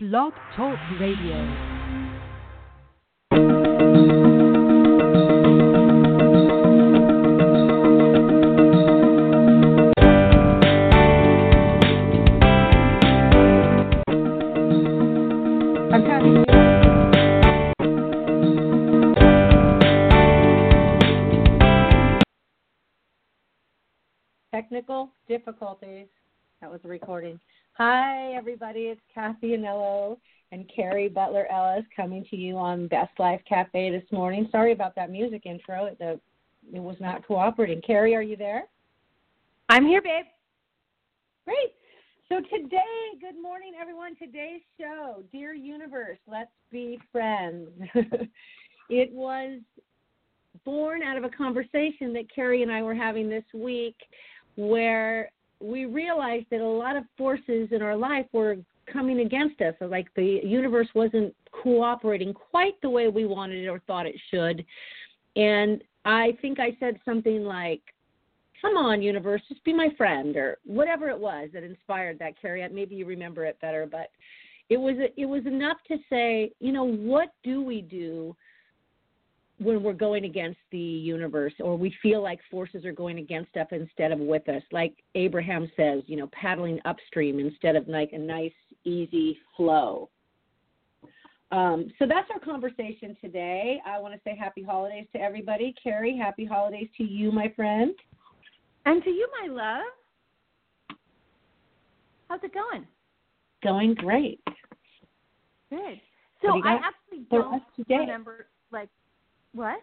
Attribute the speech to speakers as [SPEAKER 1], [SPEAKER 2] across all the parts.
[SPEAKER 1] Blog Talk Radio.
[SPEAKER 2] Technical difficulties. That was the recording. Hi, everybody. It's Cathy Anello and Cari Butler Ellis coming to you on Best Life Cafe this morning. Sorry about that music intro. It, the, it was not cooperating. Cari, are you there?
[SPEAKER 3] I'm here, babe.
[SPEAKER 2] Great. So today, good morning, everyone. Today's show, Dear Universe, Let's Be Friends. it was born out of a conversation that Cari and I were having this week where we realized that a lot of forces in our life were coming against us. Like the universe wasn't cooperating quite the way we wanted it or thought it should. And I think I said something like, Come on, universe, just be my friend, or whatever it was that inspired that, Cari. Maybe you remember it better, but it was it was enough to say, you know, what do we do when we're going against the universe or we feel like forces are going against us instead of with us. Like abraham says you know paddling upstream instead of like a nice easy flow. Um, so that's our conversation today. I want to say happy holidays to everybody. Cari happy holidays to you my friend.
[SPEAKER 3] And to you my love. How's it going?
[SPEAKER 2] Going great.
[SPEAKER 3] Good. So i actually don't remember like what?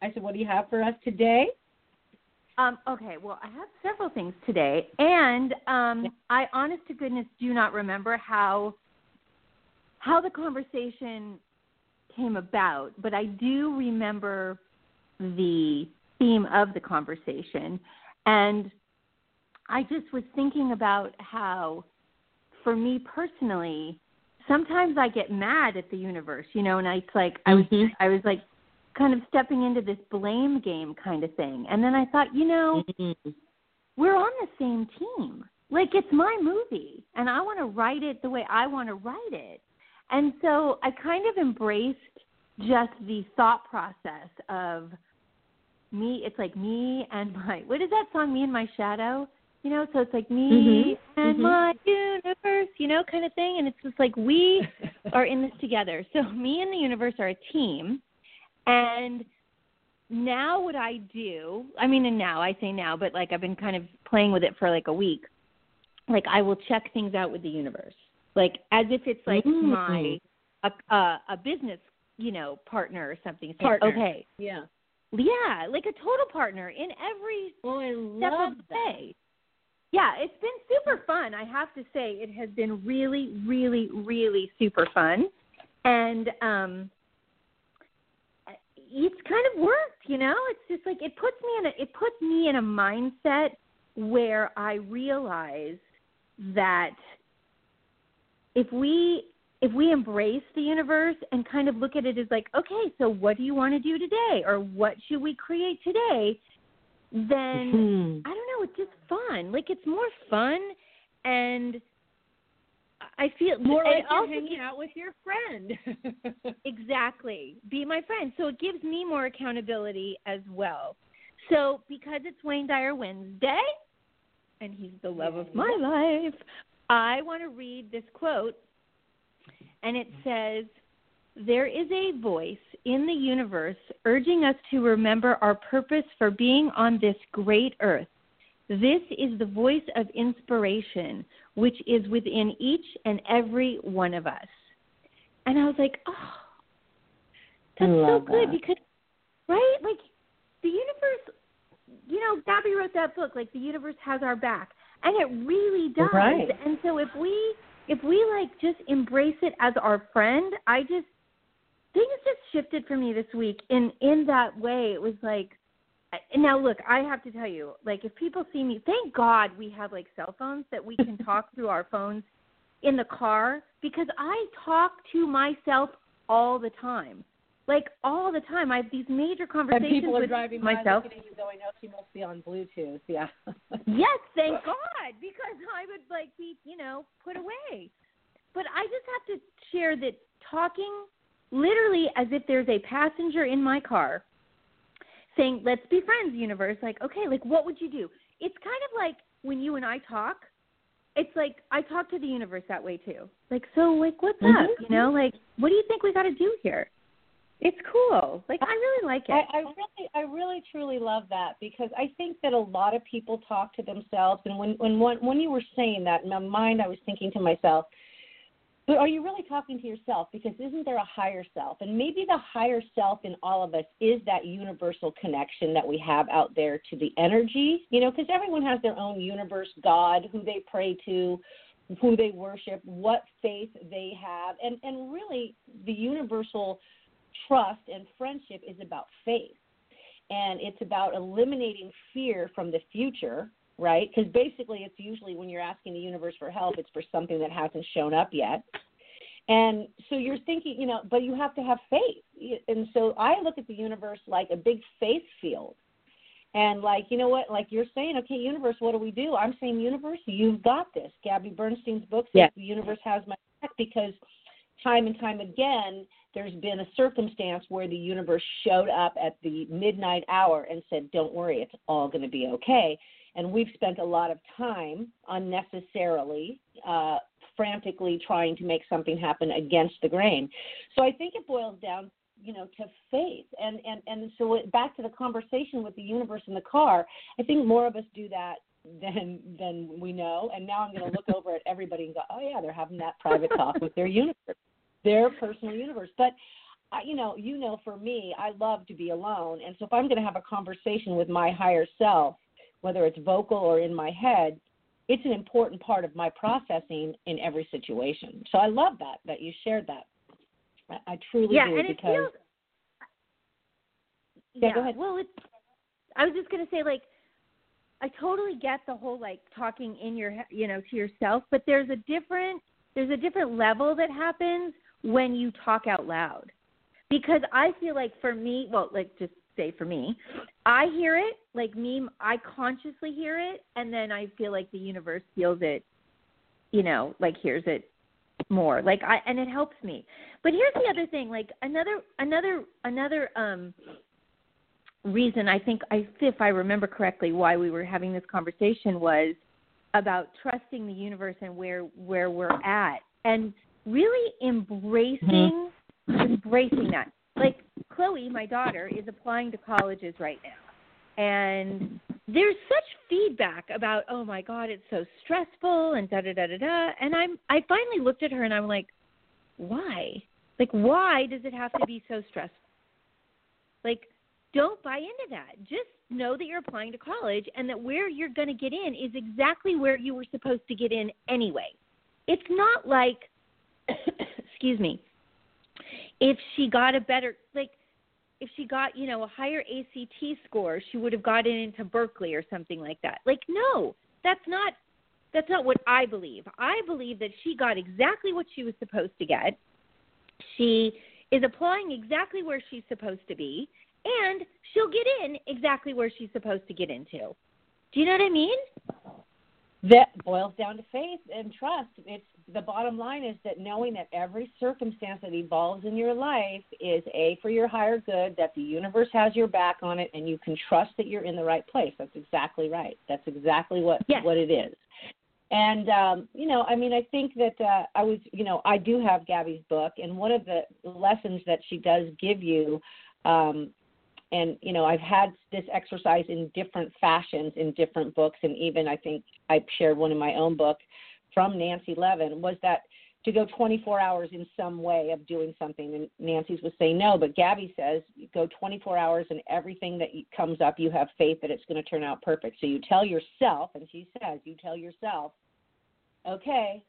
[SPEAKER 2] I said, what do you have for us today?
[SPEAKER 3] Um, okay, well, I have several things today, and um, I, honest to goodness, do not remember how how the conversation came about, but I do remember the theme of the conversation, and I just was thinking about how, for me personally, sometimes I get mad at the universe, you know, and I, it's like I was
[SPEAKER 2] mm-hmm.
[SPEAKER 3] I was like kind of stepping into this blame game kind of thing. And then I thought, you know,
[SPEAKER 2] mm-hmm.
[SPEAKER 3] we're on the same team. Like it's my movie and I want to write it the way I want to write it. And so I kind of embraced just the thought process of me it's like me and my what is that song me and my shadow you know so it's like me
[SPEAKER 2] mm-hmm.
[SPEAKER 3] and
[SPEAKER 2] mm-hmm.
[SPEAKER 3] my universe you know kind of thing and it's just like we are in this together so me and the universe are a team and now what i do i mean and now i say now but like i've been kind of playing with it for like a week like i will check things out with the universe like as if it's like
[SPEAKER 2] mm-hmm.
[SPEAKER 3] my a, a a business you know partner or something saying,
[SPEAKER 2] partner.
[SPEAKER 3] okay
[SPEAKER 2] yeah
[SPEAKER 3] yeah like a total partner in every
[SPEAKER 2] oh, I
[SPEAKER 3] step
[SPEAKER 2] love
[SPEAKER 3] of the
[SPEAKER 2] that.
[SPEAKER 3] way yeah, it's been super fun. I have to say, it has been really, really, really super fun, and um, it's kind of worked. You know, it's just like it puts me in a it puts me in a mindset where I realize that if we if we embrace the universe and kind of look at it as like, okay, so what do you want to do today, or what should we create today? Then
[SPEAKER 2] mm-hmm.
[SPEAKER 3] I don't know, it's just fun. Like it's more fun, and I feel
[SPEAKER 2] more like you're hanging out with your friend.
[SPEAKER 3] exactly, be my friend. So it gives me more accountability as well. So because it's Wayne Dyer Wednesday, and he's the love of my life, I want to read this quote, and it says. There is a voice in the universe urging us to remember our purpose for being on this great earth. This is the voice of inspiration, which is within each and every one of us. And I was like, oh, that's so good
[SPEAKER 2] that.
[SPEAKER 3] because, right? Like, the universe, you know, Gabby wrote that book, like, the universe has our back. And it really does.
[SPEAKER 2] Right.
[SPEAKER 3] And so if we, if we like just embrace it as our friend, I just, things just shifted for me this week in in that way it was like now look i have to tell you like if people see me thank god we have like cell phones that we can talk through our phones in the car because i talk to myself all the time. Like all the time. I have these major conversations
[SPEAKER 2] and people are
[SPEAKER 3] with
[SPEAKER 2] driving
[SPEAKER 3] myself.
[SPEAKER 2] by you going oh she must be on bluetooth. Yeah.
[SPEAKER 3] Yes thank god because i would like be you know put away. But I just have to share that talking literally as if there's a passenger in my car saying, "Let's be friends, universe." Like, okay, like what would you do? It's kind of like when you and I talk. It's like I talk to the universe that way too. Like, so, like, what's
[SPEAKER 2] mm-hmm.
[SPEAKER 3] up? You know, like, what do you think we got to do here? It's cool. Like, I really like it.
[SPEAKER 2] I, I really, I really, truly love that because I think that a lot of people talk to themselves. And when, when, when you were saying that in my mind, I was thinking to myself, but are you really talking to yourself? Because isn't there a higher self? And maybe the higher self in all of us is that universal connection that we have out there to the energy, you know, because everyone has their own universe, God, who they pray to, who they worship, what faith they have. And, and really, the universal trust and friendship is about faith. And it's about eliminating fear from the future right? Because basically, it's usually when you're asking the universe for help, it's for something that hasn't shown up yet. And so you're thinking, you know, but you have to have faith. And so I look at the universe like a big faith field. And like, you know what, like you're saying, okay, universe, what do we do? I'm saying, universe, you've got this. Gabby Bernstein's book says yeah. the universe has my back because time and time again, there's been a circumstance where the universe showed up at the midnight hour and said, don't worry, it's all going to be okay and we've spent a lot of time unnecessarily uh, frantically trying to make something happen against the grain. So i think it boils down you know to faith. And and and so back to the conversation with the universe in the car i think more of us do that than than we know. And now i'm going to look over at everybody and go oh yeah they're having that private talk with their universe their personal universe. But I, you know, you know, for me, I love to be alone, and so if I'm going to have a conversation with my higher self, whether it's vocal or in my head, it's an important part of my processing in every situation. So I love that that you shared that. I, I truly
[SPEAKER 3] yeah,
[SPEAKER 2] do
[SPEAKER 3] and
[SPEAKER 2] because.
[SPEAKER 3] It feels,
[SPEAKER 2] yeah, yeah, go ahead.
[SPEAKER 3] Well, it's. I was just gonna say like. I totally get the whole like talking in your you know to yourself, but there's a different there's a different level that happens when you talk out loud. Because I feel like for me, well, like just say for me, I hear it like me. I consciously hear it, and then I feel like the universe feels it. You know, like hears it more. Like I and it helps me. But here's the other thing. Like another another another um reason I think I if I remember correctly why we were having this conversation was about trusting the universe and where where we're at and really embracing mm-hmm. embracing that like Chloe, my daughter, is applying to colleges right now. And there's such feedback about, oh my God, it's so stressful and da da da da da. And I'm I finally looked at her and I'm like, why? Like why does it have to be so stressful? Like, don't buy into that. Just know that you're applying to college and that where you're going to get in is exactly where you were supposed to get in anyway. It's not like, excuse me, if she got a better like if she got you know a higher ACT score, she would have gotten into Berkeley or something like that. Like no, that's not that's not what I believe. I believe that she got exactly what she was supposed to get. She is applying exactly where she's supposed to be, and she'll get in exactly where she's supposed to get into. Do you know what I mean?
[SPEAKER 2] That boils down to faith and trust. It's the bottom line is that knowing that every circumstance that evolves in your life is a for your higher good, that the universe has your back on it, and you can trust that you're in the right place. That's exactly right. That's exactly what
[SPEAKER 3] yes.
[SPEAKER 2] what it is. And um, you know, I mean, I think that uh, I was, you know, I do have Gabby's book, and one of the lessons that she does give you um, and you know i've had this exercise in different fashions in different books and even i think i shared one in my own book from Nancy Levin was that to go 24 hours in some way of doing something. And Nancy's would say no, but Gabby says go 24 hours and everything that comes up, you have faith that it's going to turn out perfect. So you tell yourself, and she says, you tell yourself, okay,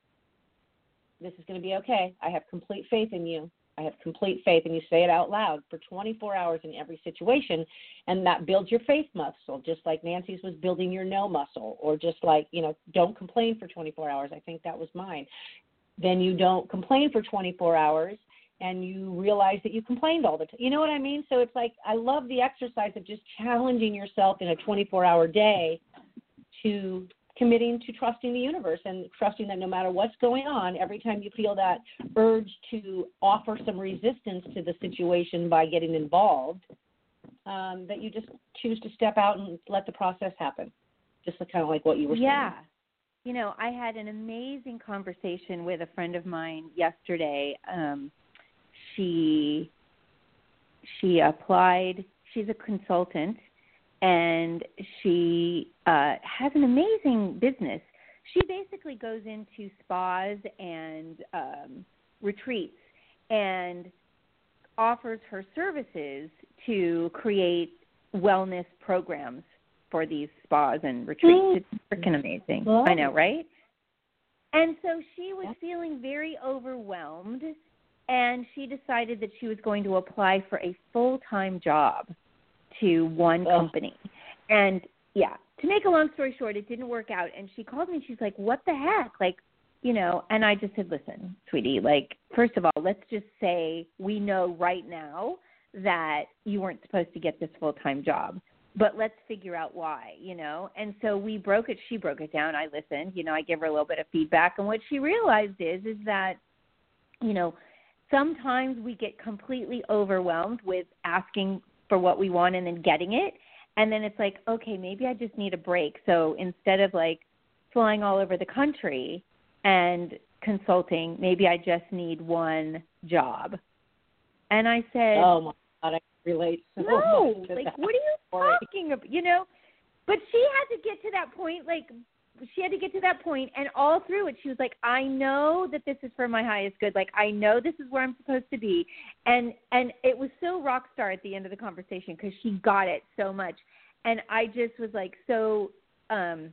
[SPEAKER 2] this is going to be okay. I have complete faith in you. I have complete faith, and you say it out loud for 24 hours in every situation, and that builds your faith muscle, just like Nancy's was building your no muscle, or just like, you know, don't complain for 24 hours. I think that was mine. Then you don't complain for 24 hours, and you realize that you complained all the time. You know what I mean? So it's like, I love the exercise of just challenging yourself in a 24 hour day to committing to trusting the universe and trusting that no matter what's going on, every time you feel that urge to offer some resistance to the situation by getting involved, um, that you just choose to step out and let the process happen. Just kind of like what you were saying.
[SPEAKER 3] Yeah. You know, I had an amazing conversation with a friend of mine yesterday. Um, she she applied. She's a consultant, and she uh, has an amazing business. She basically goes into spas and um, retreats and offers her services to create wellness programs for these spas and retreats. It's freaking amazing. I know, right? And so she was feeling very overwhelmed and she decided that she was going to apply for a full-time job to one
[SPEAKER 2] Ugh.
[SPEAKER 3] company. And yeah, to make a long story short, it didn't work out and she called me and she's like, "What the heck?" Like, you know, and I just said, "Listen, sweetie, like first of all, let's just say we know right now that you weren't supposed to get this full-time job." But let's figure out why, you know. And so we broke it. She broke it down. I listened. You know, I gave her a little bit of feedback. And what she realized is, is that, you know, sometimes we get completely overwhelmed with asking for what we want and then getting it. And then it's like okay maybe i just need a break. So instead of like flying all over the country and consulting maybe i just need one job. And i said
[SPEAKER 2] Oh my God, I relate so
[SPEAKER 3] no like what are you
[SPEAKER 2] story.
[SPEAKER 3] talking about you know? But she had to get to that point like she had to get to that point and all through it she was like i know that this is for my highest good like i know this is where i'm supposed to be and and it was so rock star at the end of the conversation because she got it so much and i just was like so um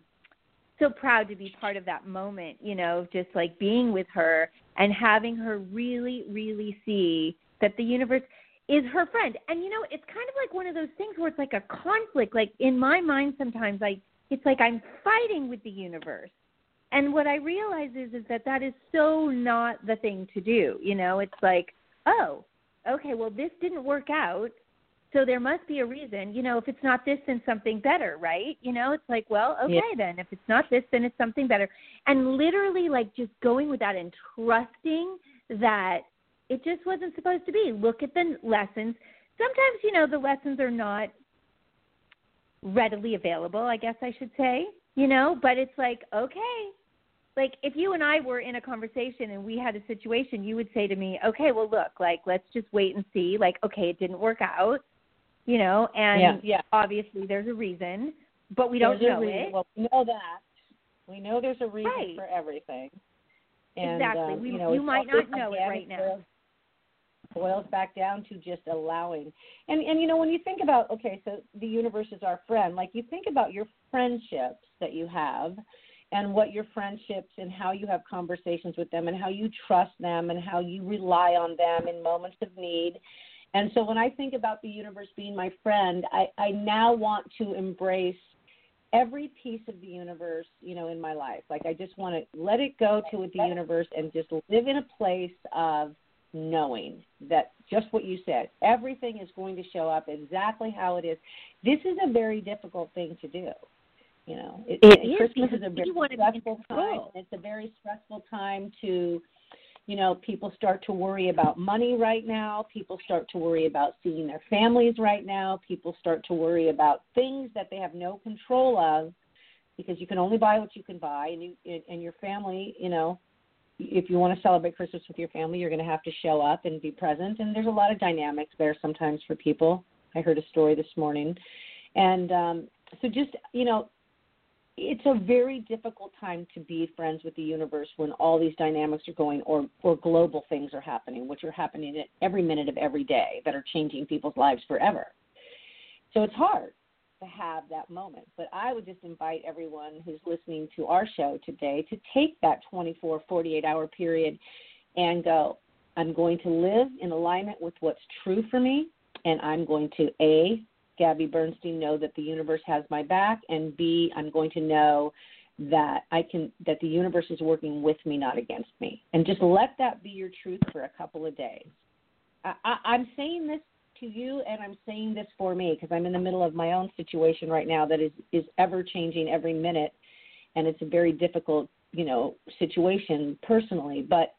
[SPEAKER 3] so proud to be part of that moment you know just like being with her and having her really really see that the universe is her friend. And you know, it's kind of like one of those things where it's like a conflict. Like in my mind sometimes I it's like I'm fighting with the universe. And what I realize is is that that is so not the thing to do. You know, it's like, oh, okay, well this didn't work out. So there must be a reason. You know, if it's not this then something better, right? You know, it's like, well, okay
[SPEAKER 2] Yeah.
[SPEAKER 3] then. If it's not this then it's something better. And literally like just going with that and trusting that it just wasn't supposed to be. Look at the lessons. Sometimes, you know, the lessons are not readily available, I guess I should say, you know, but it's like, okay. Like if you and I were in a conversation and we had a situation, you would say to me, "Okay, well look, like let's just wait and see. Like okay, it didn't work out." You know, and
[SPEAKER 2] Yeah, yeah.
[SPEAKER 3] obviously there's a reason, but we don't know it.
[SPEAKER 2] Well, we know that. We know there's a reason
[SPEAKER 3] Right.
[SPEAKER 2] for everything. And,
[SPEAKER 3] Exactly.
[SPEAKER 2] um,
[SPEAKER 3] We-
[SPEAKER 2] you know,
[SPEAKER 3] you might not know it right now.
[SPEAKER 2] Boils- back down to just allowing. And and you know when you think about okay, so the universe is our friend. Like you think about your friendships that you have and what your friendships and how you have conversations with them and how you trust them and how you rely on them in moments of need. And so when I think about the universe being my friend, I, I now want to embrace every piece of the universe, you know, in my life. Like I just want to let it go to the universe and just live in a place of knowing that just what you said, everything is going to show up exactly how it is. This is a very difficult thing to do. You know, it,
[SPEAKER 3] It
[SPEAKER 2] and
[SPEAKER 3] is,
[SPEAKER 2] Christmas is a very
[SPEAKER 3] you wanna be in
[SPEAKER 2] stressful time. It's a very stressful time to you know, people start to worry about money right now. People start to worry about seeing their families right now. People start to worry about things that they have no control of because you can only buy what you can buy, and you and your family, you know, if you want to celebrate Christmas with your family, you're going to have to show up and be present. And there's a lot of dynamics there sometimes for people. I heard a story this morning, and um, so just you know, it's a very difficult time to be friends with the universe when all these dynamics are going or or global things are happening which are happening at every minute of every day that are changing people's lives forever so it's hard to have that moment but i would just invite everyone who's listening to our show today to take that 24 48 hour period and go i'm going to live in alignment with what's true for me and i'm going to a Gabby Bernstein know that the universe has my back, and B, I'm going to know that I can that the universe is working with me, not against me, and just let that be your truth for a couple of days. I, I, I'm saying this to you, and I'm saying this for me because I'm in the middle of my own situation right now that is is ever changing every minute, and it's a very difficult, you know, situation personally. But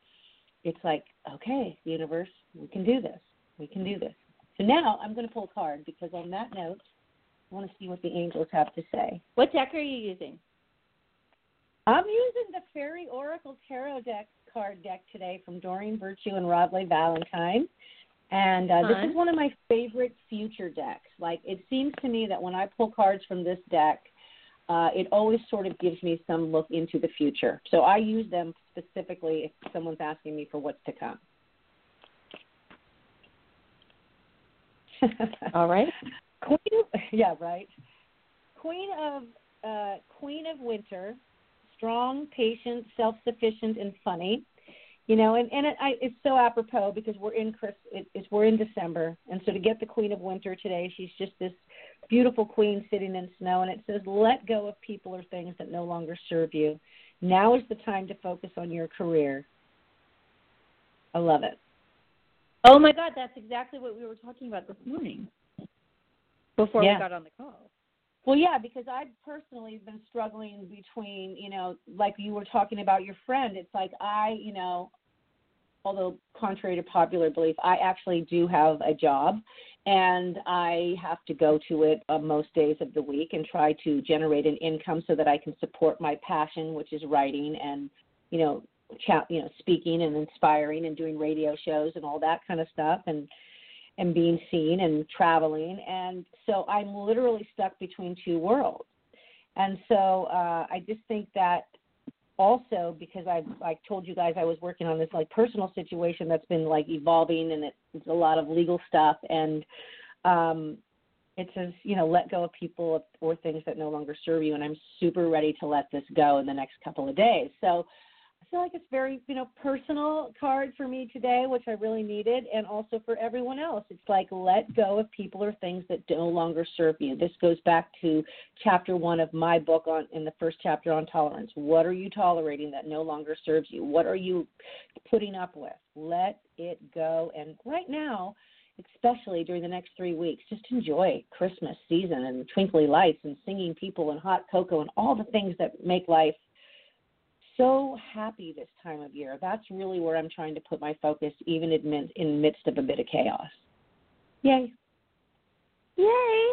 [SPEAKER 2] it's like, okay, universe, we can do this. We can do this. So now I'm going to pull a card because on that note, I want to see what the angels have to say.
[SPEAKER 3] What deck are you using?
[SPEAKER 2] I'm using the Fairy Oracle Tarot deck card deck today from Doreen Virtue and Radleigh Valentine. And uh, this is one of my favorite future decks. Like, it seems to me that when I pull cards from this deck, uh, it always sort of gives me some look into the future. So I use them specifically if someone's asking me for what's to come.
[SPEAKER 3] All right.
[SPEAKER 2] Queen, yeah, right. Queen of uh, Queen of Winter, strong, patient, self-sufficient, and funny. You know, and and it, I, it's so apropos because we're in Chris. It, it's we're in December, and so to get the Queen of Winter today, she's just this beautiful queen sitting in snow, and it says, "Let go of people or things that no longer serve you. Now is the time to focus on your career." I love it.
[SPEAKER 3] Oh my God, that's exactly what we were talking about this morning before
[SPEAKER 2] Yeah.
[SPEAKER 3] we got on the call.
[SPEAKER 2] Well, yeah, because I've personally been struggling between, you know, like you were talking about your friend. It's like I, you know, although contrary to popular belief, I actually do have a job and I have to go to it uh, most days of the week and try to generate an income so that I can support my passion, which is writing and, you know, chat, you know, speaking and inspiring and doing radio shows and all that kind of stuff and and being seen and traveling. And so i'm literally stuck between two worlds. And so uh i just think that also because i've like told you guys i was working on this like personal situation that's been like evolving and it, it's a lot of legal stuff. And um it says you know let go of people or things that no longer serve you. And i'm super ready to let this go in the next couple of days. So I feel like it's very, you know, personal card for me today, which I really needed, and also for everyone else. It's like let go of people or things that no longer serve you. This goes back to chapter one of my book on in the first chapter on tolerance. What are you tolerating that no longer serves you? What are you putting up with? Let it go. And right now, especially during the next three weeks, just enjoy Christmas season and twinkly lights and singing people and hot cocoa and all the things that make life so happy this time of year. That's really where I'm trying to put my focus, even in in midst of a bit of chaos. Yay!
[SPEAKER 3] Yay!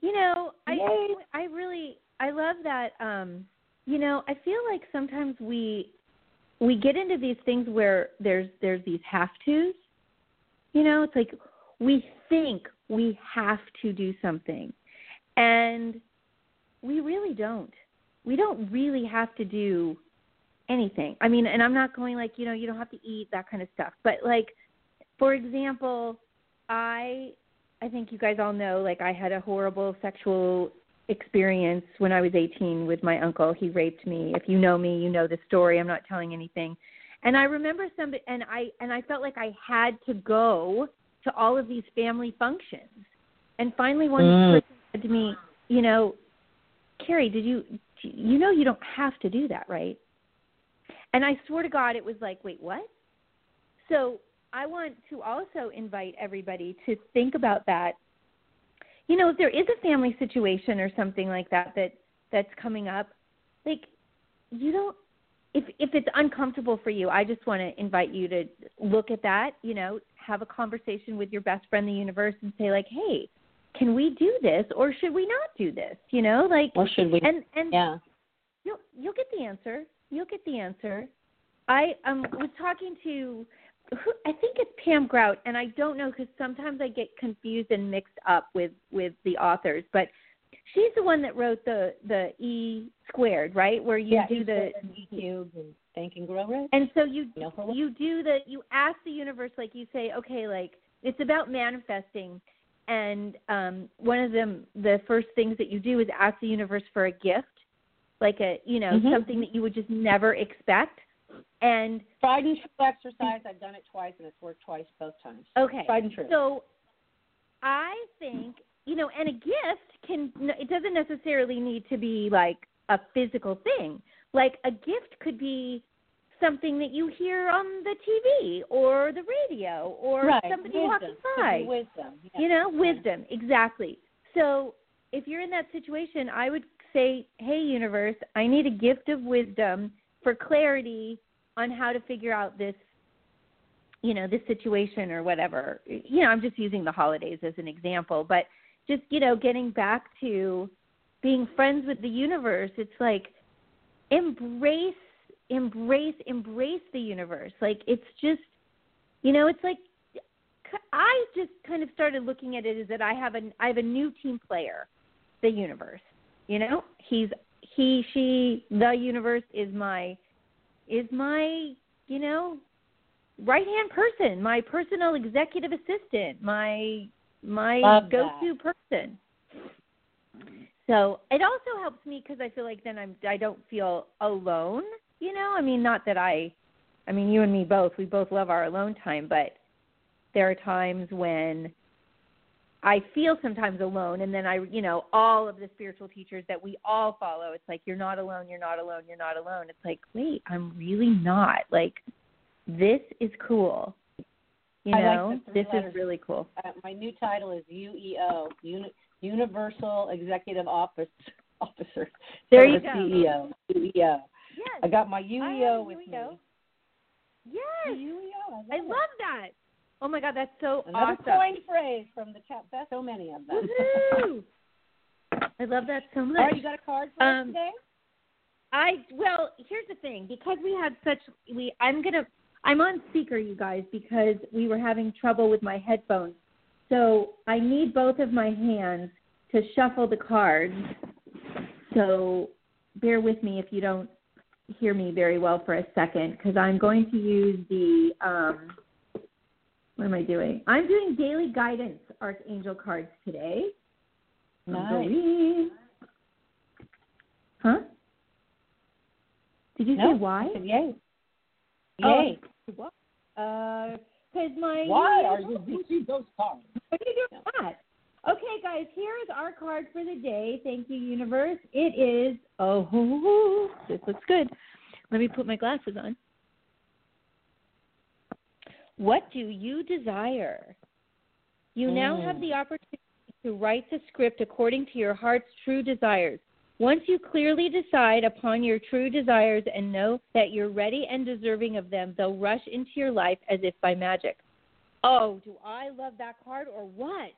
[SPEAKER 3] You know, I
[SPEAKER 2] Yay.
[SPEAKER 3] I really I love that um you know, I feel like sometimes we we get into these things where there's there's these have tos. You know, it's like we think we have to do something and we really don't. We don't really have to do anything. I mean, and I'm not going like, you know, you don't have to eat that kind of stuff. But like for example, I I think you guys all know like I had a horrible sexual experience when I was 18 with my uncle. He raped me. If you know me, you know the story. I'm not telling anything. And I remember some and I and I felt like I had to go to all of these family functions. And finally one
[SPEAKER 2] Mm.
[SPEAKER 3] person said to me, you know, Cari, did you you know you don't have to do that, right? And I swear to God, it was like, wait, what? So I want to also invite everybody to think about that. You know, if there is a family situation or something like that that that's coming up, like you don't if if it's uncomfortable for you, I just want to invite you to look at that, you know, have a conversation with your best friend the universe and say like, "Hey, can we do this or should we not do this?" You know, like
[SPEAKER 2] Or should we?
[SPEAKER 3] and and
[SPEAKER 2] yeah.
[SPEAKER 3] you'll you'll get the answer. You'll get the answer. I um was talking to who, I think it's Pam Grout, and I don't know because sometimes I get confused and mixed up with with the authors, but she's the one that wrote the the E squared, right? Where you
[SPEAKER 2] yeah,
[SPEAKER 3] do the
[SPEAKER 2] E cubes and Think and Grow Rich.
[SPEAKER 3] and so you
[SPEAKER 2] You know
[SPEAKER 3] you do the you ask the universe like you say okay like it's about manifesting and um one of them the first things that you do is ask the universe for a gift like a you know
[SPEAKER 2] Mhm.
[SPEAKER 3] something that you would just never expect and
[SPEAKER 2] Tried and true exercise. I've done it twice and it's worked twice both times.
[SPEAKER 3] okay
[SPEAKER 2] Tried and true.
[SPEAKER 3] so i think you know and a gift can it doesn't necessarily need to be like a physical thing like a gift could be something that you hear on the tv or the radio or
[SPEAKER 2] right.
[SPEAKER 3] somebody
[SPEAKER 2] wisdom.
[SPEAKER 3] walking
[SPEAKER 2] Could be
[SPEAKER 3] by
[SPEAKER 2] Wisdom. Yeah.
[SPEAKER 3] you know wisdom exactly so if you're in that situation i would say, "Hey universe, I need a gift of wisdom for clarity on how to figure out this you know, this situation or whatever. You know, I'm just using the holidays as an example, but just, you know, getting back to being friends with the universe, it's like embrace embrace embrace the universe. Like it's just you know, it's like I just kind of started looking at it as that I have a I have a new team player, the universe. You know, he's he she the universe is my is my you know right hand person, my personal executive assistant, my my go to person. So it also helps me because I feel like then I'm I don't feel alone. You know, I mean, not that I, I mean, you and me both. We both love our alone time, but there are times when I feel sometimes alone, and then I, you know, all of the spiritual teachers that we all follow. It's like you're not alone, you're not alone, you're not alone. It's like, wait, I'm really not. Like, this is cool. You know,
[SPEAKER 2] like
[SPEAKER 3] this
[SPEAKER 2] letters.
[SPEAKER 3] is really cool.
[SPEAKER 2] Uh, my new title is UEO, Uni- Universal Executive Office Officer.
[SPEAKER 3] There you go.
[SPEAKER 2] CEO. UEO.
[SPEAKER 3] Yes.
[SPEAKER 2] I got my UEO with
[SPEAKER 3] UEO.
[SPEAKER 2] me.
[SPEAKER 3] Yes.
[SPEAKER 2] UEO. I love,
[SPEAKER 3] I love that. Oh my God, that's so
[SPEAKER 2] Another
[SPEAKER 3] awesome.
[SPEAKER 2] coined phrase from the chat. That's so many of them.
[SPEAKER 3] Woohoo! I love that so much.
[SPEAKER 2] All right, you got a card for us
[SPEAKER 3] Um,
[SPEAKER 2] today?
[SPEAKER 3] I well, here's the thing. Because we had such we I'm gonna I'm on speaker, you guys, because we were having trouble with my headphones. So I need both of my hands to shuffle the cards. So bear with me if you don't hear me very well for a second, because I'm going to use the um what am I doing? I'm doing daily guidance archangel cards today.
[SPEAKER 2] Nice.
[SPEAKER 3] Huh? Did you
[SPEAKER 2] No,
[SPEAKER 3] say why?
[SPEAKER 2] I said yay.
[SPEAKER 3] Oh,
[SPEAKER 2] Yay.
[SPEAKER 3] What? Uh, because my
[SPEAKER 2] Why are you using those cards?
[SPEAKER 3] What are you doing that? Okay, guys, here is our card for the day. Thank you, universe. It is oh, this looks good. Let me put my glasses on. What do you desire? You now have
[SPEAKER 2] Mm.
[SPEAKER 3] the opportunity to write the script according to your heart's true desires. Once you clearly decide upon your true desires and know that you're ready and deserving of them, they'll rush into your life as if by magic. Oh, do I love that card or what?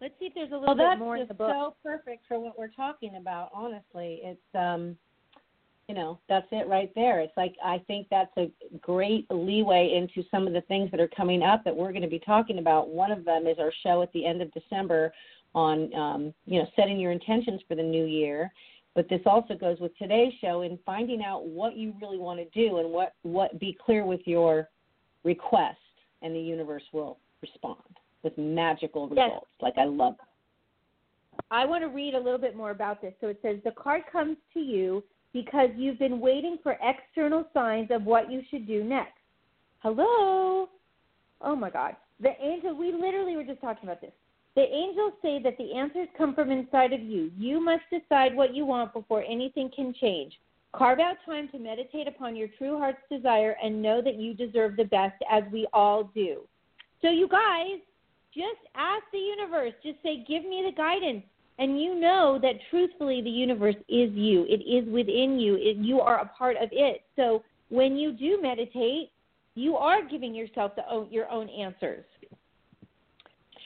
[SPEAKER 3] Let's see if there's a little
[SPEAKER 2] Well,
[SPEAKER 3] bit more in the book.
[SPEAKER 2] That's so perfect for what we're talking about. Honestly, it's um, you know, that's it right there. It's like I think that's a great leeway into some of the things that are coming up that we're going to be talking about. One of them is our show at the end of December on, um, you know, setting your intentions for the new year. But this also goes with today's show in finding out what you really want to do and what what be clear with your request, and the universe will respond with magical
[SPEAKER 3] Yes.
[SPEAKER 2] results. Like I love.
[SPEAKER 3] I want to read a little bit more about this. So it says the card comes to you because you've been waiting for external signs of what you should do next. Hello? Oh my God. The angel, we literally were just talking about this. The angels say that the answers come from inside of you. You must decide what you want before anything can change. Carve out time to meditate upon your true heart's desire and know that you deserve the best, as we all do. So, you guys, just ask the universe. Just say, Give me the guidance. And you know that truthfully, the universe is you. It is within you. It, you are a part of it. So, when you do meditate, you are giving yourself the own, your own answers.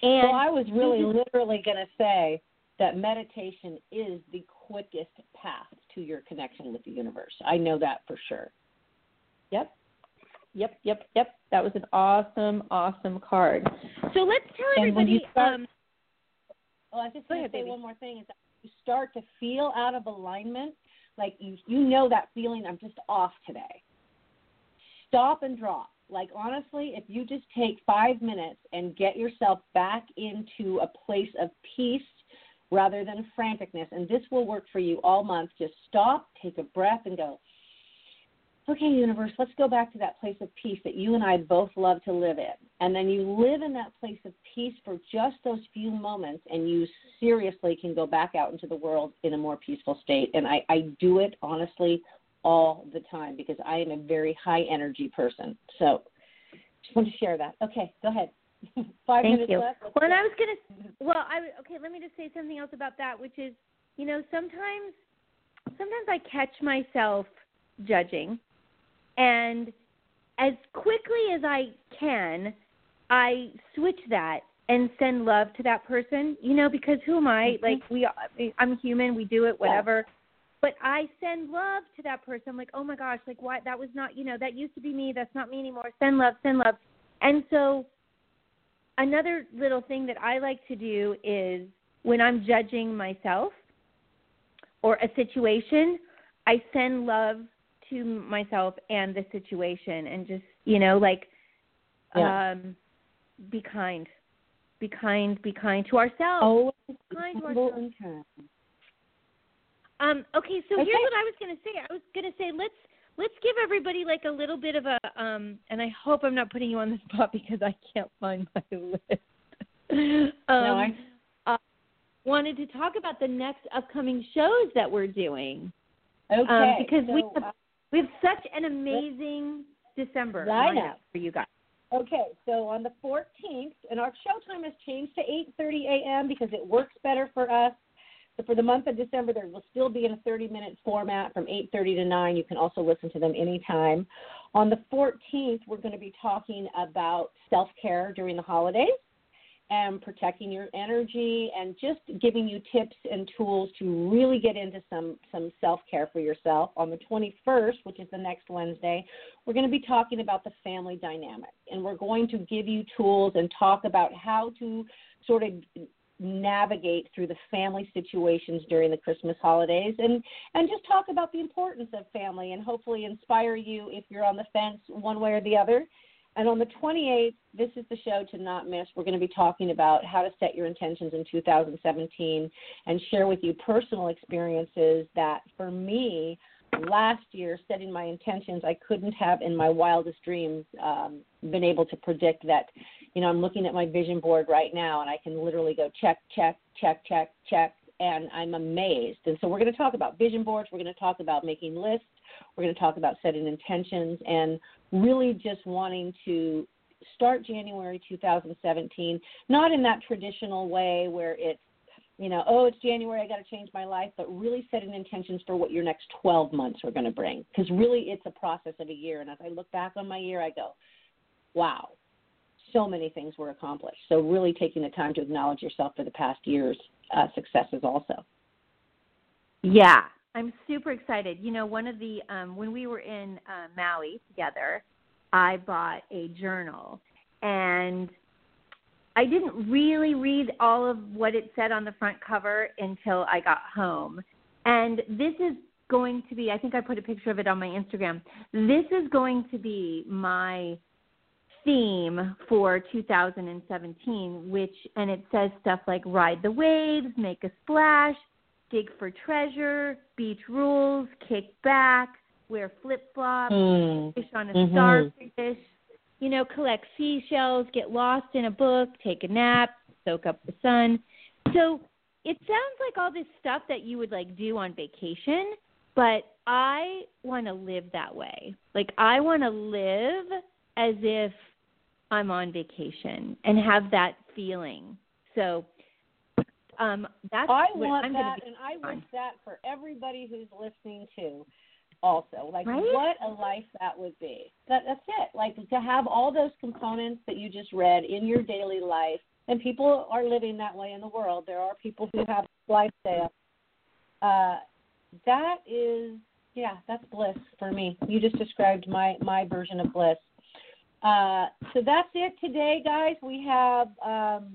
[SPEAKER 3] And
[SPEAKER 2] well, I was really literally going to say that meditation is the quickest path to your connection with the universe. I know that for sure.
[SPEAKER 3] Yep. Yep, yep, yep. That was an awesome, awesome card. So let's tell everybody.
[SPEAKER 2] start-
[SPEAKER 3] um,
[SPEAKER 2] Well, I just
[SPEAKER 3] Go
[SPEAKER 2] want to say
[SPEAKER 3] baby.
[SPEAKER 2] one more thing is that you start to feel out of alignment, like you you know that feeling I'm just off today. Stop and drop. Like honestly, if you just take 5 minutes and get yourself back into a place of peace rather than franticness and this will work for you all month. Just stop, take a breath and go, okay, universe, let's go back to that place of peace that you and I both love to live in. And then you live in that place of peace for just those few moments, and you seriously can go back out into the world in a more peaceful state. And I, I do it honestly all the time because I am a very high energy person. So just want to share that. Okay, go ahead. Five
[SPEAKER 3] Thank
[SPEAKER 2] minutes
[SPEAKER 3] you.
[SPEAKER 2] left. Let's
[SPEAKER 3] Well, and. I was gonna. Well, I okay. Let me just say something else about that, which is, you know, sometimes sometimes I catch myself judging, and as quickly as I can, I switch that and send love to that person. You know, because who am I?
[SPEAKER 2] Mhm.
[SPEAKER 3] Like we, I'm human. We do it, whatever. But I send love to that person. I'm like, oh my gosh, like why? That was not, you know, that used to be me. That's not me anymore. Send love, send love. And so, another little thing that I like to do is when I'm judging myself or a situation, I send love to myself and the situation and just, you know, like
[SPEAKER 2] Yeah.
[SPEAKER 3] um be kind. Be kind, be kind to ourselves.
[SPEAKER 2] Always
[SPEAKER 3] kind to ourselves.
[SPEAKER 2] kind.
[SPEAKER 3] Um, okay, so
[SPEAKER 2] Okay.
[SPEAKER 3] here's what I was gonna say. I was gonna say let's let's give everybody like a little bit of a um and I hope I'm not putting you on the spot because I can't find my list. um
[SPEAKER 2] No, I-
[SPEAKER 3] uh, wanted to talk about the next upcoming shows that we're doing.
[SPEAKER 2] Okay.
[SPEAKER 3] Um, because we have
[SPEAKER 2] uh,
[SPEAKER 3] we have such an amazing December
[SPEAKER 2] Lineup.
[SPEAKER 3] for you guys.
[SPEAKER 2] Okay, so on the 14th, and our show time has changed to 8:30 a.m. because it works better for us. So for the month of December, there will still be in a 30-minute format from 8:30 to 9. You can also listen to them anytime. On the 14th, we're going to be talking about self-care during the holidays and protecting your energy and just giving you tips and tools to really get into some some self-care for yourself. On the 21st, which is the next Wednesday, we're going to be talking about the family dynamic and we're going to give you tools and talk about how to sort of navigate through the family situations during the Christmas holidays and and just talk about the importance of family and hopefully inspire you if you're on the fence one way or the other. And on the 28th, this is the show to not miss. We're going to be talking about how to set your intentions in 2017 and share with you personal experiences that for me last year setting my intentions i couldn't have in my wildest dreams um, been able to predict that you know i'm looking at my vision board right now and i can literally go check check check check check and i'm amazed. And so we're going to talk about vision boards. We're going to talk about making lists. We're going to talk about setting intentions. And really just wanting to start january 2017 not in that traditional way where it's you know, oh, it's January, I got to change my life, but really setting intentions for what your next 12 months are going to bring. Because really, it's a process of a year. And as I look back on my year, I go, wow, so many things were accomplished. So, really taking the time to acknowledge yourself for the past year's uh, successes also.
[SPEAKER 3] Yeah, I'm super excited. You know, one of the um when we were in uh, Maui together, I bought a journal and I didn't really read all of what it said on the front cover until I got home. And this is going to be I think I put a picture of it on my Instagram. This is going to be my theme for 2017 which and it says stuff like ride the waves, make a splash, dig for treasure, beach rules, kick back, wear flip flops,
[SPEAKER 2] Mm.
[SPEAKER 3] fish on a
[SPEAKER 2] Mhm.
[SPEAKER 3] starfish, you know, collect seashells, get lost in a book, take a nap, soak up the sun. So it sounds like all this stuff that you would like do on vacation, but I want to live that way. Like I want to live as if I'm on vacation and have that feeling. So um that's
[SPEAKER 2] I
[SPEAKER 3] what
[SPEAKER 2] want
[SPEAKER 3] I'm
[SPEAKER 2] that, and I
[SPEAKER 3] on.
[SPEAKER 2] wish that for everybody who's listening too. Also, like
[SPEAKER 3] Right?
[SPEAKER 2] what a life that would be. That that's it. Like to have all those components that you just read in your daily life, and people are living that way in the world. There are people who have lifestyle. Uh, that is, yeah, that's bliss for me. You just described my my version of bliss. Uh, so that's it today, guys. We have um,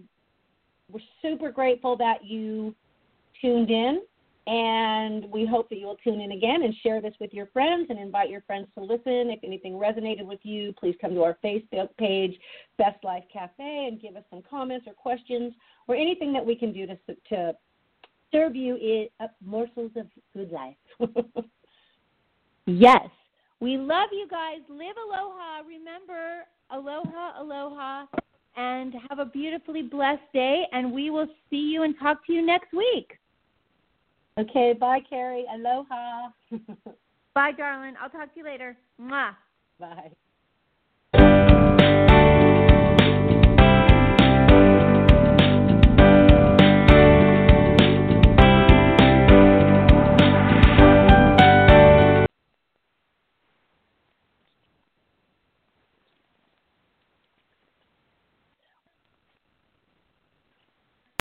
[SPEAKER 2] we're super grateful that you tuned in, and we hope that you will tune in again and share this with your friends and invite your friends to listen. If anything resonated with you, please come to our Facebook page, Best Life Cafe, and give us some comments or questions or anything that we can do to to serve you in uh, morsels of good life.
[SPEAKER 3] Yes. We love you guys. Live aloha. Remember, aloha, aloha, and have a beautifully blessed day. And we will see you and talk to you next week.
[SPEAKER 2] okay, bye, Cari. Aloha.
[SPEAKER 3] Bye, darling. I'll talk to you later. Mwah.
[SPEAKER 2] bye.